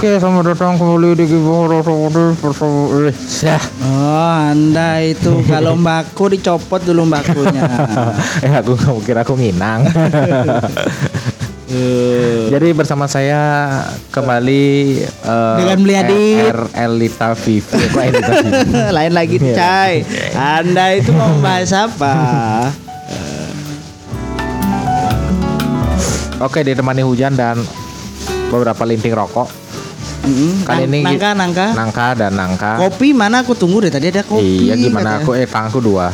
Oke, selamat datang kembali di Gibora Sawadis bersama Syah. Oh, Anda itu kalau mbakku dicopot dulu mbakkunya. eh aku nggak kira aku minang. Eh, Jadi bersama saya kembali eh, Dengan Mulyadi. R Elita Vivi. Lain lagi Iya. Cai. Anda itu mau membahas apa? Oke, ditemani hujan dan beberapa linting rokok. Mm, Kali nang- ini nangka nangka. Nangka dan nangka. Kopi mana aku tunggu deh tadi ada kopi. Iya, gimana katanya. aku eh tanganku dua.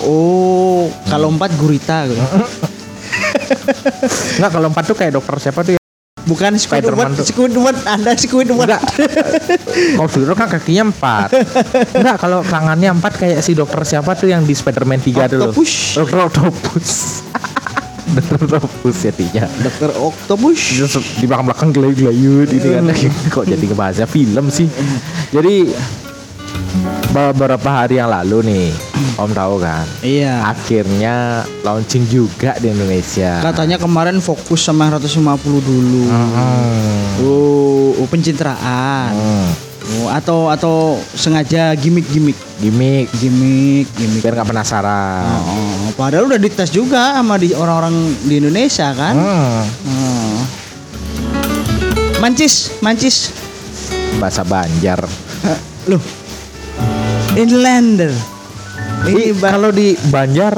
Oh, kalau empat gurita gitu. Enggak, kalau empat tuh kayak dokter siapa tuh ya? Bukan Spiderman Squidward. Squidward, Anda Squidward. Enggak. Kalau dulu kan kakinya empat. Enggak, kalau tangannya empat kayak si dokter siapa tuh yang di Spider-Man 3 dulu. Octopus. Octopus. Dokter Octopus ya tinya. Dokter Octopus. Terus di belakang-belakang gelayu-gelayu ini kan kok jadi ngebahasnya film sih. Jadi beberapa hari yang lalu nih, Om tahu kan? Iya. Akhirnya launching juga di Indonesia. Katanya kemarin fokus sama 150 dulu. Hmm. Oh, oh, pencitraan. Hmm. Oh, atau atau sengaja gimmick-gimmick. Gimik Gimmick, gimmick. biar nggak penasaran. Oh, padahal udah dites juga sama di orang-orang di Indonesia kan. Hmm. Oh. Mancis, mancis. Bahasa Banjar. Loh. Inlander. Ini kalau di Banjar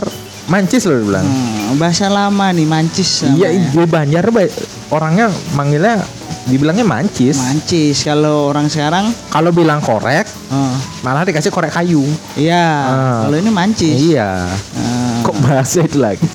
mancis loh bilang. Hmm, bahasa lama nih mancis Iya, di Banjar ba- orangnya manggilnya dibilangnya mancis. Mancis kalau orang sekarang Kalau bilang korek, oh, malah dikasih korek kayu. iya, Ah. kalau ini mancis. Iya. Ah, Kok bahasa itu lagi?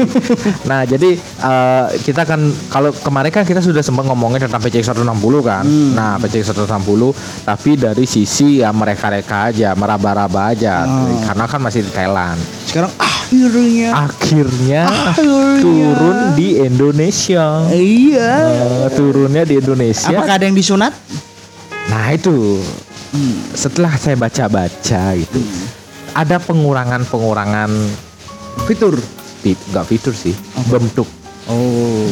nah, jadi eh, kita kan kalau kemarin kan kita sudah sempat ngomongin tentang PCX 160 kan. Hmm. Nah, PCX 160 tapi dari sisi ya mereka-reka aja, meraba-raba aja. Oh. Karena kan masih di Thailand. sekarang akhirnya Akhirnya Akhirnya. turun di Indonesia. iya. Eh, turunnya di Indonesia. Apakah ada yang disunat? Nah itu Hmm. setelah saya baca-baca gitu, ada pengurangan-pengurangan Fitur. fit, nggak fitur sih, bentuk. Oh.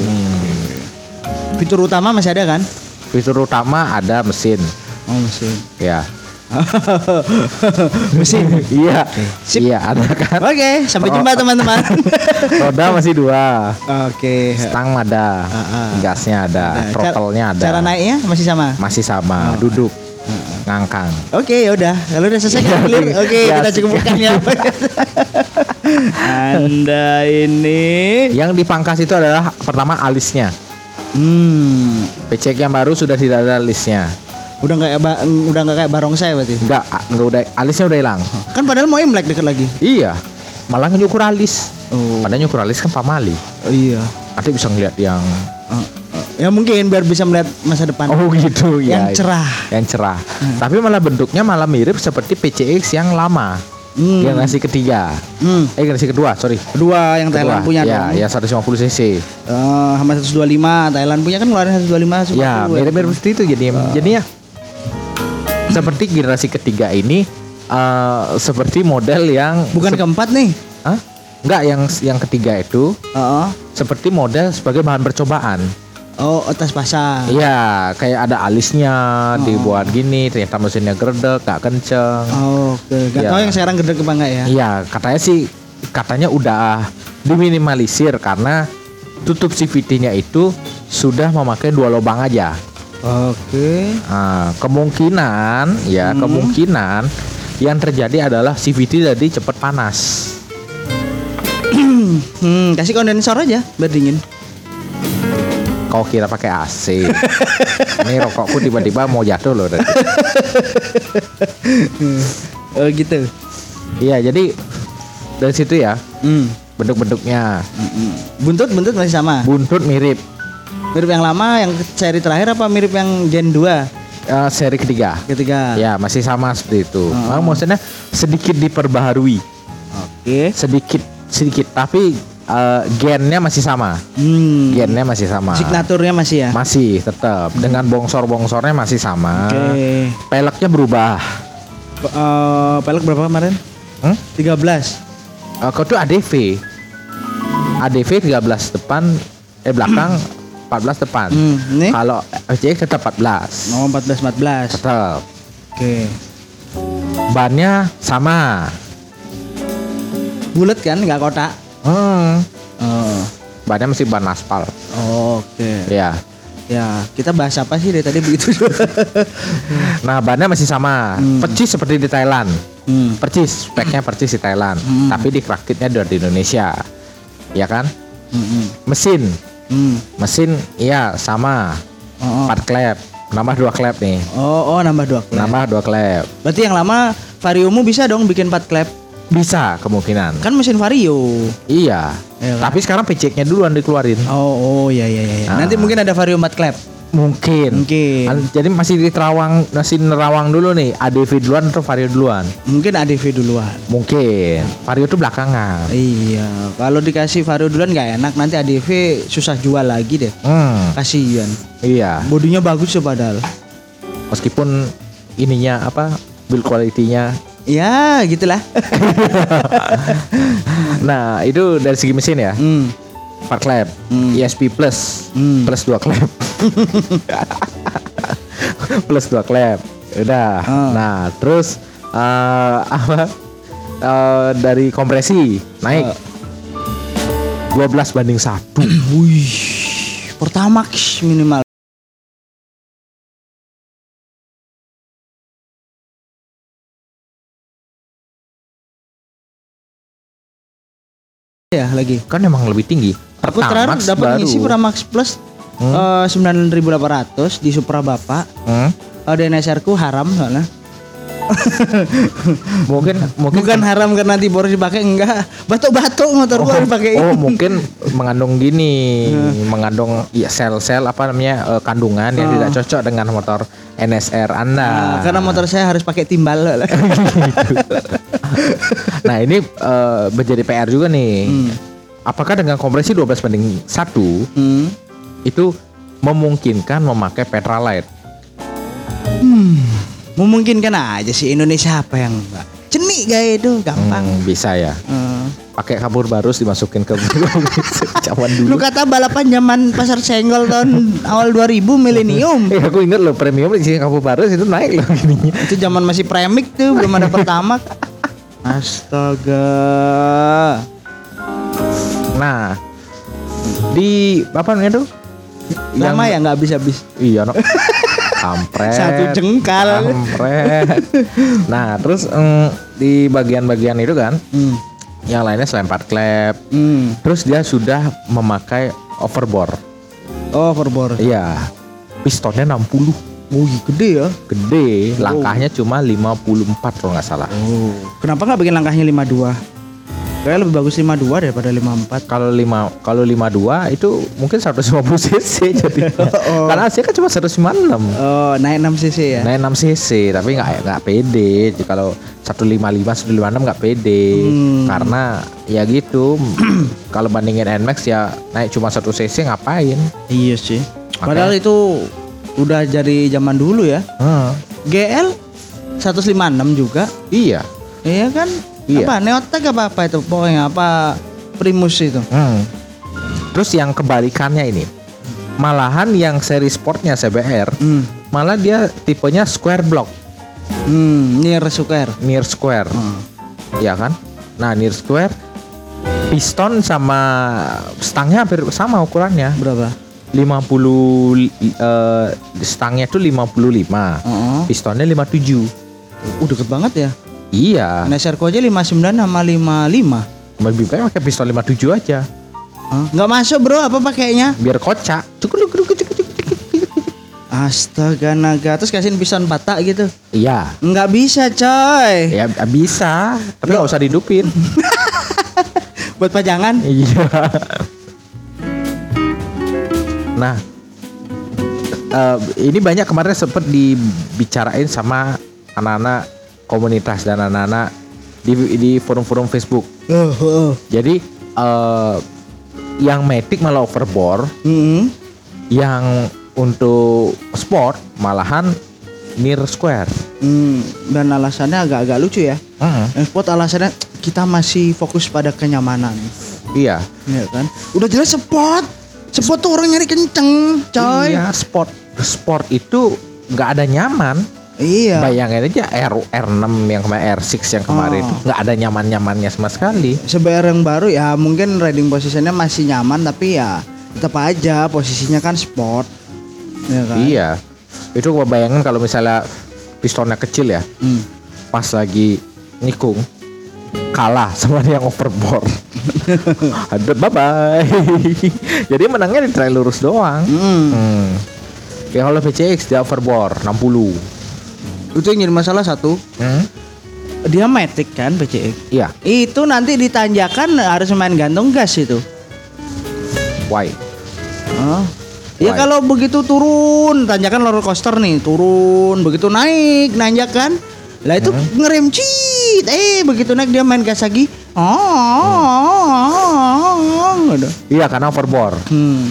Fitur utama masih ada kan? Fitur utama ada mesin, Oh, mesin. ya. mesin. iya, Sip. iya ada kan. Oke, sampai Oh. jumpa teman-teman. Roda masih dua, Oke. stang ada, Ah, ah. gasnya ada, cara- throttle-nya ada, Cara naiknya masih sama. masih sama, duduk, ngangkang. Oke, ya udah. Kalau udah selesai kan clear. Oke, Ya, kita cukupkan ya. Anda ini Yang dipangkas itu adalah pertama alisnya. hmm, PCX yang baru sudah tidak ada alisnya. udah nggak ba- udah nggak kayak barongsai berarti. Enggak, enggak udah alisnya udah hilang. Kan padahal mau Imlek deket lagi. Iya, malah nyukur alis. Oh. Padahal nyukur alis kan pamali. iya. Nanti bisa ngeliat yang Uh, uh, ya mungkin biar bisa melihat masa depan. oh gitu ya. Yang cerah. Yang cerah. Tapi malah bentuknya malah mirip seperti PCX yang lama. Hmm. Generasi ketiga. Hmm. Eh generasi kedua, sorry. Kedua yang Kedua. Thailand punya ya, dong. ya 150 cc. Eh, sama 125 Thailand punya kan ngeluarin 125 140. Ya, mirip-mirip seperti itu jadi jadinya seperti generasi ketiga ini eh, seperti model yang Bukan keempat nih. Hah? Enggak, yang yang ketiga itu Heeh. seperti model sebagai bahan percobaan. Oh, atas pasang. Iya, kayak ada alisnya dibuat gini, ternyata mesinnya gerdek, gak kenceng. Oh, Oke, Gak Ya. tahu yang sekarang gede apa enggak ya? Iya, katanya sih katanya udah diminimalisir karena tutup CVT-nya itu sudah memakai dua lubang aja. Oke. Nah, kemungkinan ya Hmm. kemungkinan yang terjadi adalah CVT jadi cepat panas. Hmm, kasih kondensor aja biar dingin. Kau kira pakai AC? Ini rokokku tiba-tiba mau jatuh loh. tadi. Oh gitu. Iya, jadi dari situ ya Hmm. bentuk-bentuknya Buntut buntut masih sama. buntut mirip Mirip yang lama yang seri terakhir apa mirip yang Gen 2 eh, seri ketiga. ketiga? Ya, masih sama seperti itu. Oh. Nah, maksudnya sedikit diperbaharui, Oke. sedikit sedikit tapi eh, gennya masih sama. Hmm. Gennya masih sama. Signaturnya masih ya? Masih tetap dengan bongsor-bongsornya masih sama. Oke. Peleknya berubah. Eh, pelek berapa kemarin? Hmm? 13. Eh, kau tuh ADV. ADV 13 depan eh belakang 14 depan. Hmm, ini Kalau FCX tetap 14. oh 14 14. Tetap. Oke. Bannya sama. Bulat kan nggak kotak. Hmm. Oh. Bannya masih ban aspal. Oke. Ya. Ya, kita bahas apa sih dari tadi begitu? Nah, bannya masih sama. Hmm. Percis seperti di Thailand. hmm. Percis, speknya percis di Thailand. Hmm. Tapi di rakitnya dari Indonesia. Ya kan? Hmm. Mesin. Hmm. Mesin iya sama. Oh, oh. 4 klep. Nambah 2 klep nih. oh, oh, nambah dua klep. Nambah 2 klep. Berarti yang lama Variomu bisa dong bikin 4 klep. Bisa kemungkinan. Kan mesin Vario. Iya. Iya kan? Tapi sekarang PCX-nya duluan dikeluarin. Oh, oh ya ya ya. Ah. Nanti mungkin ada Vario 4 klep. Mungkin. Mungkin. Jadi masih di Terawang, masih nerawang dulu nih. ADV duluan atau Vario duluan? Mungkin ADV duluan. Mungkin. Vario tuh belakangan. Iya, kalau dikasih Vario duluan nggak enak nanti ADV susah jual lagi deh. Hmm. Kasihan. Iya. Bodinya bagus ya padahal. Meskipun ininya apa? Build quality-nya. Ya, gitulah. Nah, itu dari segi mesin ya. hmm. 4 klep. Hmm. ESP plus. Hmm. Plus 2 klep. plus 2 klep. Udah. Ah. Nah, terus eh, apa? Eh, dari kompresi naik Ah. 12 banding 1. Wih, Pertamax minimal. Lagi. kan emang lebih tinggi. Aku terakhir dapat ngisi Pertamax Plus eh, 9.800 di Supra Bapak. Hmm? Oh, DNSR ku haram soalnya. Mungkin mungkin Bukan haram karena nanti baru dipakai enggak. Batuk-batuk motor gua dipakai. Oh mungkin mengandung gini, mengandung ya sel-sel apa namanya eh, kandungan yang Ah. tidak cocok dengan motor NSR Anda. Nah, karena motor saya harus pakai timbal. Nah ini eh, menjadi PR juga nih. Hmm. Apakah dengan kompresi 12 banding 1 Hmm. itu memungkinkan memakai Petralite? Memungkinkan aja sih Indonesia apa yang enggak. Cenik gaya itu gampang. Hmm, bisa ya. Eh. Pakai kabur barus dimasukin ke Lu dulu. kata balapan zaman pasar senggol tahun awal 2000 milenium. Eh aku inget loh premium di sini kabur barus itu naik loh gini. Itu zaman masih premik tuh, belum ada pertama. Astaga. Nah di apa namanya tuh? Lama ya nggak habis-habis. Iya no. Kampret. Satu jengkal. Kampret. Nah terus mm, di bagian-bagian itu kan, Hmm. yang lainnya selain part klep, Hmm. terus dia sudah memakai overbore. Oh, overbore. Iya. Pistonnya 60. Wih, gede ya. Gede, langkahnya cuma 54 kalau nggak salah. Oh. Kenapa nggak bikin langkahnya 52? Kayak lebih bagus 52 daripada 54. Kalau 5 kalau 52 itu mungkin 150 cc jadi. Oh. Karena AC kan cuma 196. Oh, naik 6 cc ya. Naik 6 cc tapi nggak nggak pede. Jadi kalau 155 156 nggak pede Hmm. karena ya gitu. kalau bandingin Nmax ya naik cuma 1 cc ngapain? Iya sih. Padahal itu udah jadi zaman dulu ya. Hmm. GL 156 juga. Iya. Iya kan? Iya. Apa Neotech apa apa itu pokoknya apa Primus itu. Hmm. Terus yang kebalikannya ini. Malahan yang seri sportnya CBR Hmm. malah dia tipenya square block, Hmm, near square. near square. Hmm. ya kan? Nah, near square piston sama stangnya hampir sama ukurannya. Berapa? 50 eh, stangnya tuh 55. Oh, Pistonnya 57. uh, deket banget ya. Iya, NSR aja 59 sama 55. lebih baik pakai piston 57 aja. Hah? Nggak masuk bro, apa pakainya? Biar kocak. Cukup, cukup, cukup. Astaga naga, terus kasihin piston patah gitu. Iya. Nggak bisa coy. Ya bisa, tapi nggak usah didupin. Buat pajangan. Iya. Nah, eh, ini banyak kemarin sempat dibicarain sama anak-anak komunitas dan anak-anak di di forum-forum Facebook. Oh, oh. Jadi eh, yang metik malah overbore, Hmm. yang untuk sport malahan near square. Hmm, dan alasannya agak-agak lucu ya. Hmm, Yang sport alasannya kita masih fokus pada kenyamanan. iya. Iya kan? Udah jelas sport. Sport tuh orang nyari kenceng, coy. Iya, sport sport itu nggak ada nyaman. Iya. Bayangin aja R R6 yang kemarin R6 yang kemarin Oh. itu nggak ada nyaman-nyamannya sama sekali. Sebenarnya yang baru ya mungkin riding posisinya masih nyaman tapi ya tetap aja posisinya kan sport. Ya kan? Iya. Itu gua bayangin kalau misalnya pistonnya kecil ya, Hmm. pas lagi nikung kalah sama yang overboard. Aduh, bye bye. Jadi menangnya di trail lurus doang. Hmm. Hmm. Ya kalau PCX dia overboard 60. Itu yang jadi masalah satu. Hmm? Dia metik kan PCX. Iya, Itu nanti ditanjakan harus main gantung gas itu. why? Oh. Ya kalau begitu turun, tanjakan roller coaster nih, turun, begitu naik, nanjakan. Lah itu ngerem cit. Eh, begitu naik dia main gas lagi. Oh. Gitu. Iya karena overboard. Hmm.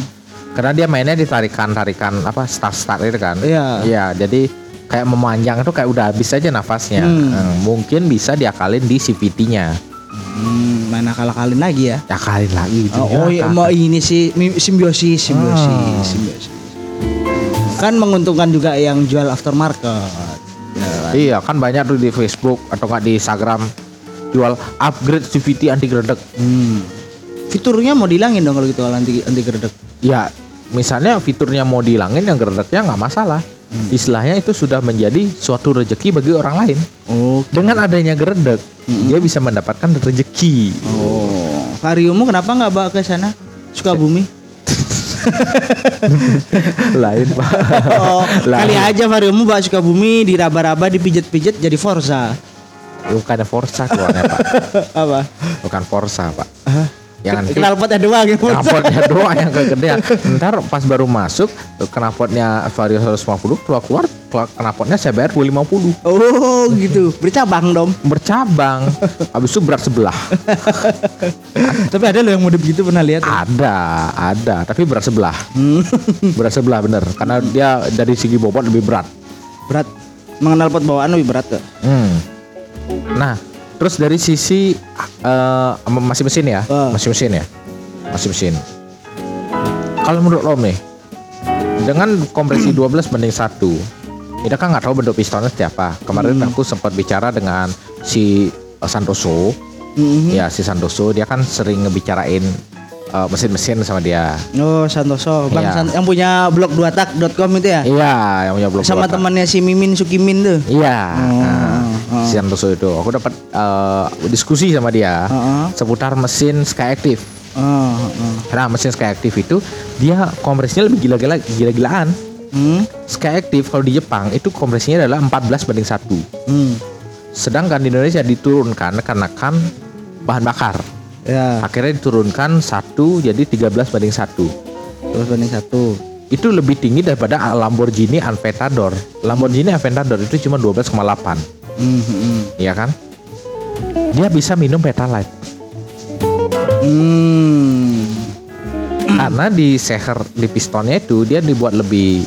Karena dia mainnya di tarikan-tarikan apa start-start itu kan. Iya. Iya, jadi kayak memanjang itu kayak udah habis aja nafasnya. Hmm. Hmm, Mungkin bisa diakalin di CVT-nya. Hmm, mana kalah-kalin lagi ya? Akalin lagi gitu. Oh, oh iya, mau ini sih simbiosis, simbiosis, Ah. simbiosis. Kan menguntungkan juga yang jual aftermarket. Iya, kan banyak tuh di Facebook atau nggak di Instagram jual upgrade CVT anti gredek. Hmm. Fiturnya mau dihilangin dong kalau gitu anti anti gerdek. Ya, misalnya fiturnya mau dihilangin yang gredeknya nggak masalah. Istilahnya itu sudah menjadi suatu rezeki bagi orang lain. Oh. Dengan adanya gredek, dia bisa mendapatkan rezeki. Oh. Variomu kenapa nggak bawa ke sana? Sukabumi. lain pak. Oh, Lain. kali aja Variomu bawa Sukabumi diraba-raba dipijet-pijet jadi Forza. Bukan Forza keluarnya pak. Apa? Bukan Forza pak. Hah? Yang nanti Knalpotnya doang ya Forza. knalpotnya doang yang kegedean. Ntar pas baru masuk knalpotnya Vario 150 keluar keluar knalpotnya CBR 250 Oh gitu, bercabang dong. bercabang. Habis itu berat sebelah. Tapi ada loh yang model gitu pernah lihat. Ada, ada, tapi berat sebelah. Hmm. Berat sebelah bener. Karena dia dari segi bobot lebih berat. berat. Mengenal pot bawaan lebih berat tuh. Hmm. Nah, terus dari sisi eh, masih mesin ya, Ah. masih mesin ya, masih mesin. Kalau menurut lo nih, dengan kompresi 12 banding 1 kita kan nggak tahu bentuk pistonnya seperti apa. Kemarin aku sempat bicara dengan si eh, Santoso, Mhm. ya si Santoso dia kan sering ngebicarain eh, mesin-mesin sama dia. Oh Santoso, Bang Iya. San- yang punya blog duatak.com itu ya? Iya, yang punya blog Sama temannya si Mimin Sukimin tuh. Iya, Oh, nah, oh. si Santoso itu. Aku dapat eh, diskusi sama dia Heeh. seputar mesin Skyactiv. Oh, oh. Nah, mesin Skyactiv itu dia kompresinya lebih gila-gila gila-gilaan. Hmm. Skyactiv kalau di Jepang itu kompresinya adalah 14 banding 1. Hmm. Sedangkan di Indonesia diturunkan karena kan bahan bakar. Ya, Akhirnya diturunkan satu jadi 13 banding 1. terus banding satu. Itu lebih tinggi daripada Lamborghini Aventador. Lamborghini Aventador itu cuma 12,8. Hmm. Hmm. Iya kan? Dia bisa minum Petalite. Hmm. Karena di seher di pistonnya itu dia dibuat lebih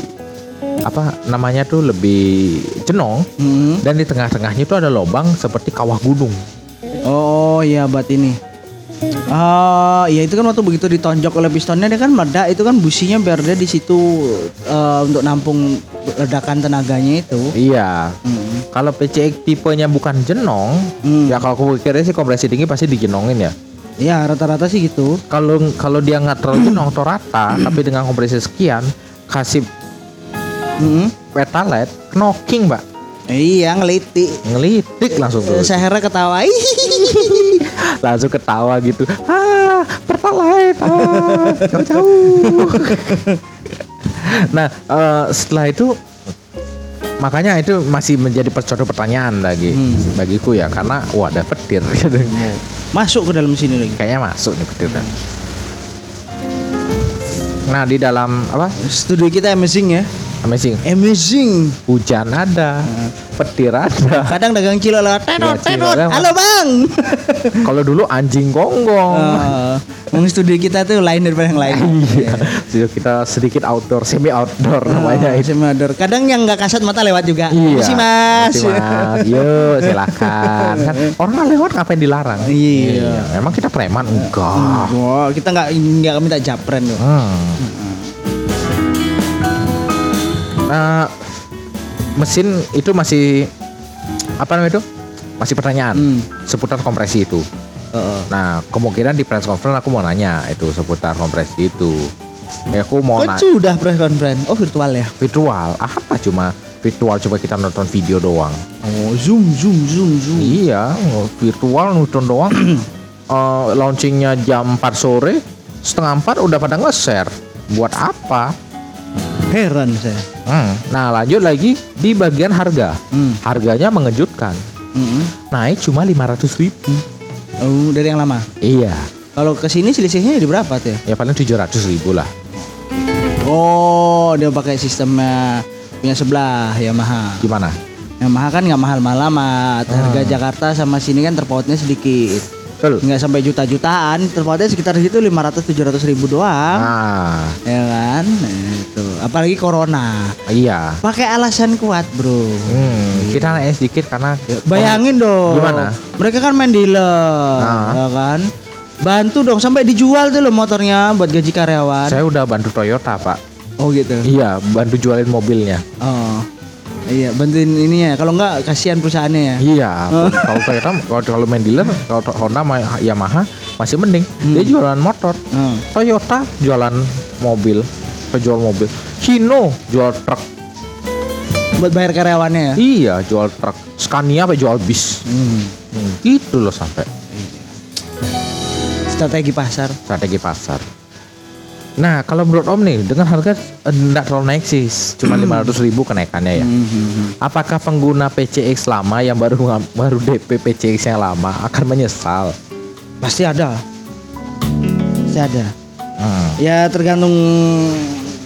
apa namanya tuh lebih jenong Hmm. dan di tengah-tengahnya itu ada lubang seperti kawah gunung. Oh iya bat ini. Ah, ya itu kan waktu begitu ditonjok oleh pistonnya dia kan meledak itu kan businya biar dia di situ eh, untuk nampung ledakan tenaganya itu. Iya. Hmm. Kalau PCX tipenya bukan jenong, Hmm. ya kalau aku pikirnya sih kompresi tinggi pasti dijenongin ya. Ya rata-rata sih gitu. Kalau kalau dia nggak terlalu jenong atau rata, tapi dengan kompresi sekian kasih Hmm. petalite, knocking, Mbak. Iya ngeliti. Ngelitik langsung tuh. Eh, Saya ketawa. Langsung ketawa gitu ah pertalite ah jauh-jauh nah eh, setelah itu makanya itu masih menjadi suatu pertanyaan lagi Hmm. bagiku ya karena wah ada petir Masuk ke dalam sini lagi. kayaknya masuk nih petirnya nah di dalam apa Studio kita amazing ya. Amazing. Amazing. Hujan ada, petir ada. Kadang dagang cilok lewat tenot Iya, tenot. Halo bang. Kalau dulu anjing gonggong. Oh, Wong studi kita tuh lain daripada yang lain. Iya. Jadi kita sedikit outdoor, semi outdoor namanya Oh, itu. Semador. Kadang yang nggak kasat mata lewat juga. Iya. Misi mas. Mas. Yuk silakan. Kan orang lewat ngapain dilarang? Iya. Emang kita preman enggak. Wah, kita nggak nggak minta japren loh. Hmm. Nah, mesin itu masih apa namanya itu? Masih pertanyaan Hmm. seputar kompresi itu. Heeh. Nah, kemungkinan di press conference aku mau nanya itu seputar kompresi itu. Ya aku mau Oh, nanya sudah press conference. Oh, virtual ya. virtual. Apa cuma virtual coba kita nonton video doang. Oh, zoom zoom zoom zoom. Iya, virtual nonton doang. Eh, launchingnya jam 4 sore, setengah 4 udah pada nge-share. Buat apa? Heran saya. Hmm. Nah lanjut lagi di bagian harga. Hmm. Harganya mengejutkan. Mm-mm. Naik cuma 500 ribu. Oh, dari yang lama. Iya. Kalau ke sini selisihnya di berapa tuh? ya? Ya paling 700 ribu lah. Oh, dia pakai sistemnya punya sebelah Yamaha. Gimana? Yamaha kan nggak mahal-mahal amat. Harga Jakarta sama sini kan terpautnya sedikit. Betul. Nggak sampai juta-jutaan, terpautnya sekitar situ 500-700 ribu doang. Ah, Ya kan? Nah, itu. Apalagi corona. iya. Pakai alasan kuat, Bro. Hmm, kita naik sedikit karena Bayangin dong. Gimana? Mereka kan main dealer, Nah. ya kan? Bantu dong sampai dijual tuh loh motornya buat gaji karyawan. saya udah bantu Toyota pak. Oh gitu. Iya, bantu jualin mobilnya. Oh. Iya, bantuin ini ya. Kalau enggak kasihan perusahaannya ya. Iya, kalau Toyota kalau kalau main dealer, kalau Honda Yamaha masih mending. Dia jualan motor. Oh. Toyota jualan mobil, penjual mobil. Hino jual truk. Buat bayar karyawannya ya. Iya, jual truk. Scania apa jual bis. Hmm. Hmm, gitu loh sampai Strategi pasar. strategi pasar. Nah, kalau menurut Om nih, dengan harga enggak terlalu naik sih, cuma 500 ribu kenaikannya ya. Hmm. Apakah pengguna PCX lama yang baru baru DP PCX yang lama akan menyesal? Pasti ada. Pasti ada. Hmm. Ya tergantung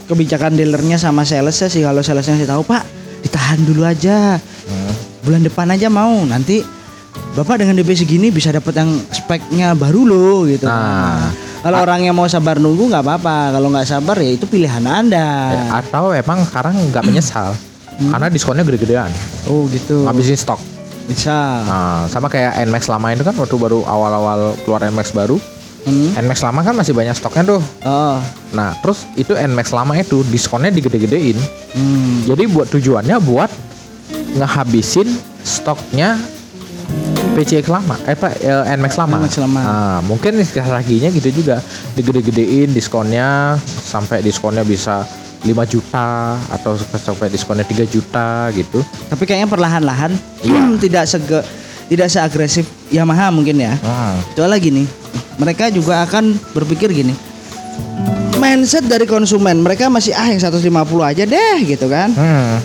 kebijakan dealernya sama salesnya sih. Kalau salesnya sih tahu Pak, ditahan dulu aja. Hmm. Bulan depan aja mau. Nanti Bapak dengan DP segini bisa dapat yang speknya baru loh gitu. Nah. Kalau orang yang mau sabar nunggu nggak apa-apa. Kalau nggak sabar ya itu pilihan anda. Atau emang sekarang nggak menyesal karena diskonnya gede-gedean, Oh gitu. habisin stok. Bisa. Nah, sama kayak Nmax lama itu kan waktu baru awal-awal keluar Nmax baru, Hmm. Nmax lama kan masih banyak stoknya tuh. Oh. Nah, terus itu Nmax lama itu diskonnya digede-gedein. Hmm. Jadi buat tujuannya buat ngehabisin stoknya PCX lama, eh apa eh, Nmax lama. Nmax lama. Nah, mungkin laginya gitu juga digede-gedein diskonnya sampai diskonnya bisa 5 juta atau sampai diskonnya 3 juta gitu. Tapi kayaknya perlahan-lahan Iya. tidak sege tidak seagresif Yamaha mungkin ya. Hmm. Soalnya gini, mereka juga akan berpikir gini. Mindset dari konsumen mereka masih ah yang 150 aja deh gitu kan. Hmm.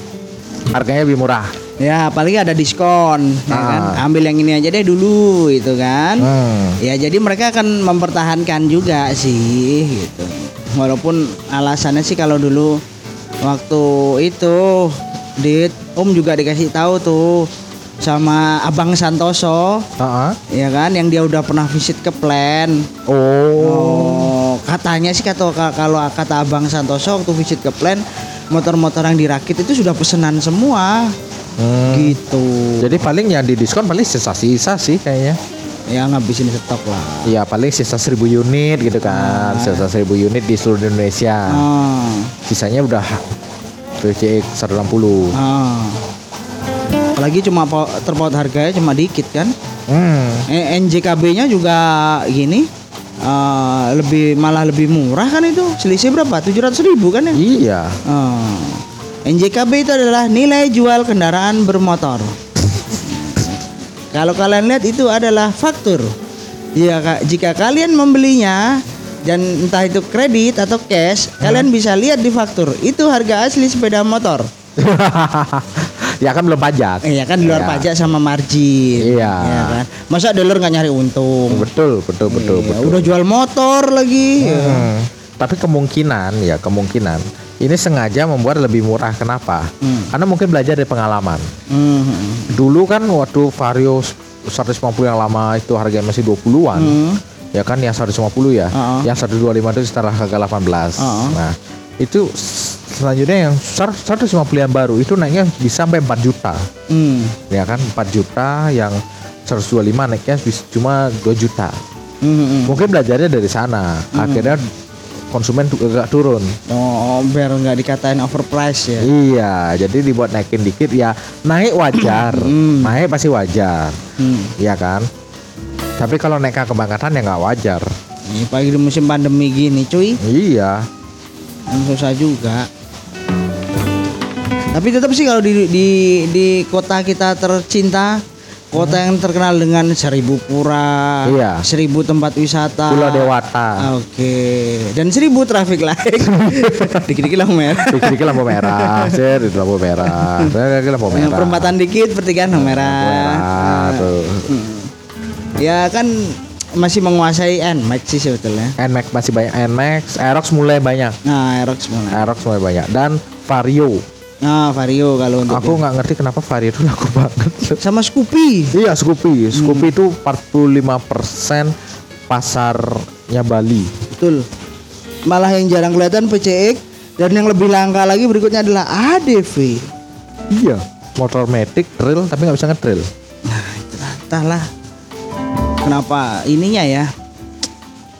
Harganya lebih murah. Ya apalagi ada diskon ya Ah. kan. Ambil yang ini aja deh dulu gitu kan. Hmm. Ya jadi mereka akan mempertahankan juga sih gitu. Walaupun alasannya sih kalau dulu waktu itu Dit Om juga dikasih tahu tuh sama Abang Santoso Heeh. ya kan yang dia udah pernah visit ke plan. Oh. Oh, katanya sih kata ka- kalau kata Abang Santoso waktu visit ke plan motor-motor yang dirakit itu sudah pesanan semua. Hmm. Gitu. Jadi paling yang di diskon paling sisa-sisa sih kayaknya. Ya ngabisin stok lah. Iya paling sisa 1000 unit gitu kan. Sisa 1000 unit di seluruh Indonesia. Ah. Sisanya udah PCX 160. Ah. Apalagi cuma terpaut harganya cuma dikit kan. Hmm. Eh, NJKB-nya juga gini. eh, lebih malah lebih murah kan itu selisih berapa 700 ribu kan ya Iya. Ah. NJKB itu adalah nilai jual kendaraan bermotor kalau kalian lihat itu adalah faktur jika, jika kalian membelinya dan entah itu kredit atau cash kalian bisa lihat di faktur itu harga asli sepeda motor ya kan belum pajak. Eh, ya kan di luar Iya. pajak sama margin. Iya. Ya kan. Masa dealer nggak nyari untung? Betul, betul, betul, Iya, betul. Udah jual motor lagi. Hmm. Tapi kemungkinan ya kemungkinan ini sengaja membuat lebih murah. Kenapa? Hmm. Karena mungkin belajar dari pengalaman. Hmm. Dulu kan waktu Vario 150 yang lama itu harganya masih 20-an. Hmm. Ya kan yang 150 ya. Uh-uh. Yang 125 itu setelah harga 18. Uh-uh. Nah, itu selanjutnya yang 150 yang baru itu naiknya bisa sampai 4 juta. Hmm. Ya kan 4 juta yang 125 naiknya cuma 2 juta. Hmm. Mungkin belajarnya dari sana. Akhirnya konsumen agak turun. Oh, biar nggak dikatain overprice ya. Iya, jadi dibuat naikin dikit ya naik wajar, Hmm. naik pasti wajar, Hmm. iya kan? Tapi kalau naik kebangkatan ya nggak wajar. Ini pagi di musim pandemi gini, cuy. Iya, Yang susah juga. Tapi tetap sih kalau di di di kota kita tercinta, kota yang terkenal dengan seribu pura, Iya. seribu tempat wisata, Pulau Dewata. Oke, dan seribu traffic light. Dikit-dikit lampu merah. Dikit-dikit lampu merah, ser itu lampu merah, Dikit-dikit lampu Yang merah. perempatan dikit pertigaan lampu Lampu merah. merah, tuh. Ya kan masih menguasai NMAX sih sebetulnya. Nmax masih banyak, Nmax, Aerox mulai banyak, Nah, Aerox mulai. Aerox mulai banyak, dan Vario. Nah, Vario kalau untuk Aku nggak ngerti kenapa Vario itu laku banget. sama Scoopy. Iya, Scoopy. Scoopy itu 45% pasarnya Bali. Betul. Malah yang jarang kelihatan PCX dan yang lebih langka lagi berikutnya adalah ADV. Iya. Motor metik, drill, tapi nggak bisa ngedrill. Nah, entahlah. Kenapa ininya ya?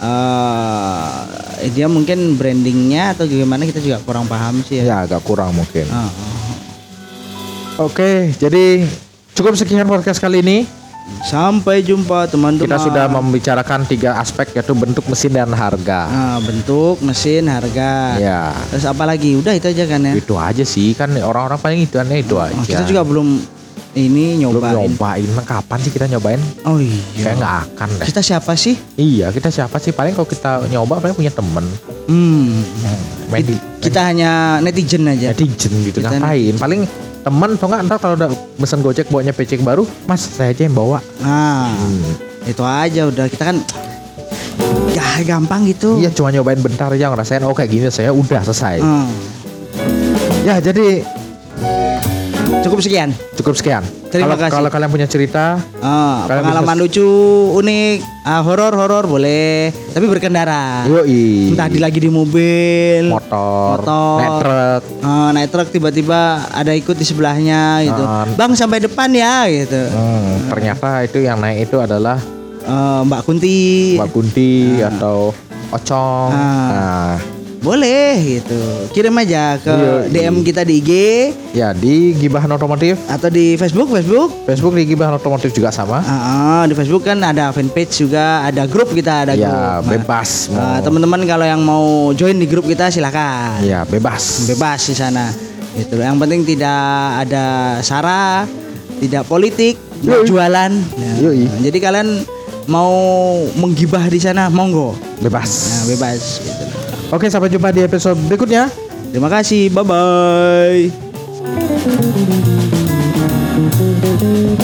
Eh dia mungkin brandingnya atau gimana kita juga kurang paham sih ya. Ya, agak kurang mungkin. Ah, ah. Oke, jadi cukup sekian podcast kali ini. Sampai jumpa teman-teman. Kita sudah membicarakan tiga aspek yaitu bentuk mesin dan harga. Nah, bentuk, mesin, harga. Ya, Terus apa lagi? Udah itu aja kan ya. itu aja sih kan orang-orang paling itu aneh itu aja. Oh, kita juga belum ini belum nyobain. nyobain. Nah, kapan sih kita nyobain? Oh iya. Kayak nggak akan deh. Kita siapa sih? Iya, kita siapa sih? Paling kalau kita nyoba paling punya temen. Hmm. Main di Kita hanya netizen aja. netizen gitu Kita ngapain? Paling temen atau enggak ntar kalau udah mesen Gojek bawanya PC baru, Mas saya aja yang bawa. Nah, Hmm. itu aja udah kita kan ya gampang gitu. Iya cuma nyobain bentar aja ngerasain oh kayak gini saya udah selesai. Hmm. Ya jadi Cukup sekian. cukup sekian. Terima kalau, kasih. Kalau kalian punya cerita, Ah, Kalian pengalaman lucu, unik, ah, horor, horor boleh, tapi berkendara. yoi. Entah di lagi di mobil, motor, Motor. naik truk, ah, naik truk tiba-tiba ada ikut di sebelahnya gitu. Ah. Bang sampai depan ya gitu. hmm, ternyata itu yang naik itu adalah Eh, Mbak Kunti. Mbak Kunti atau Ocong. Ah. Nah, Boleh gitu. Kirim aja ke Iya, DM kita di IG ya di Gibahan Otomotif, atau di Facebook, Facebook. Facebook di Gibahan Otomotif juga sama. Ah, ah, di Facebook kan ada fanpage juga, ada grup kita, ada ya grup. Nah, bebas ah, teman-teman kalau yang mau join di grup kita silakan. ya bebas. Bebas di sana. Itu yang penting tidak ada sara, tidak politik, Yoi. jualan. Yoi. Nah, jadi kalian mau menggibah di sana, monggo. Bebas. Nah, bebas gitu. Oke, sampai jumpa di episode berikutnya. Terima kasih. Bye bye.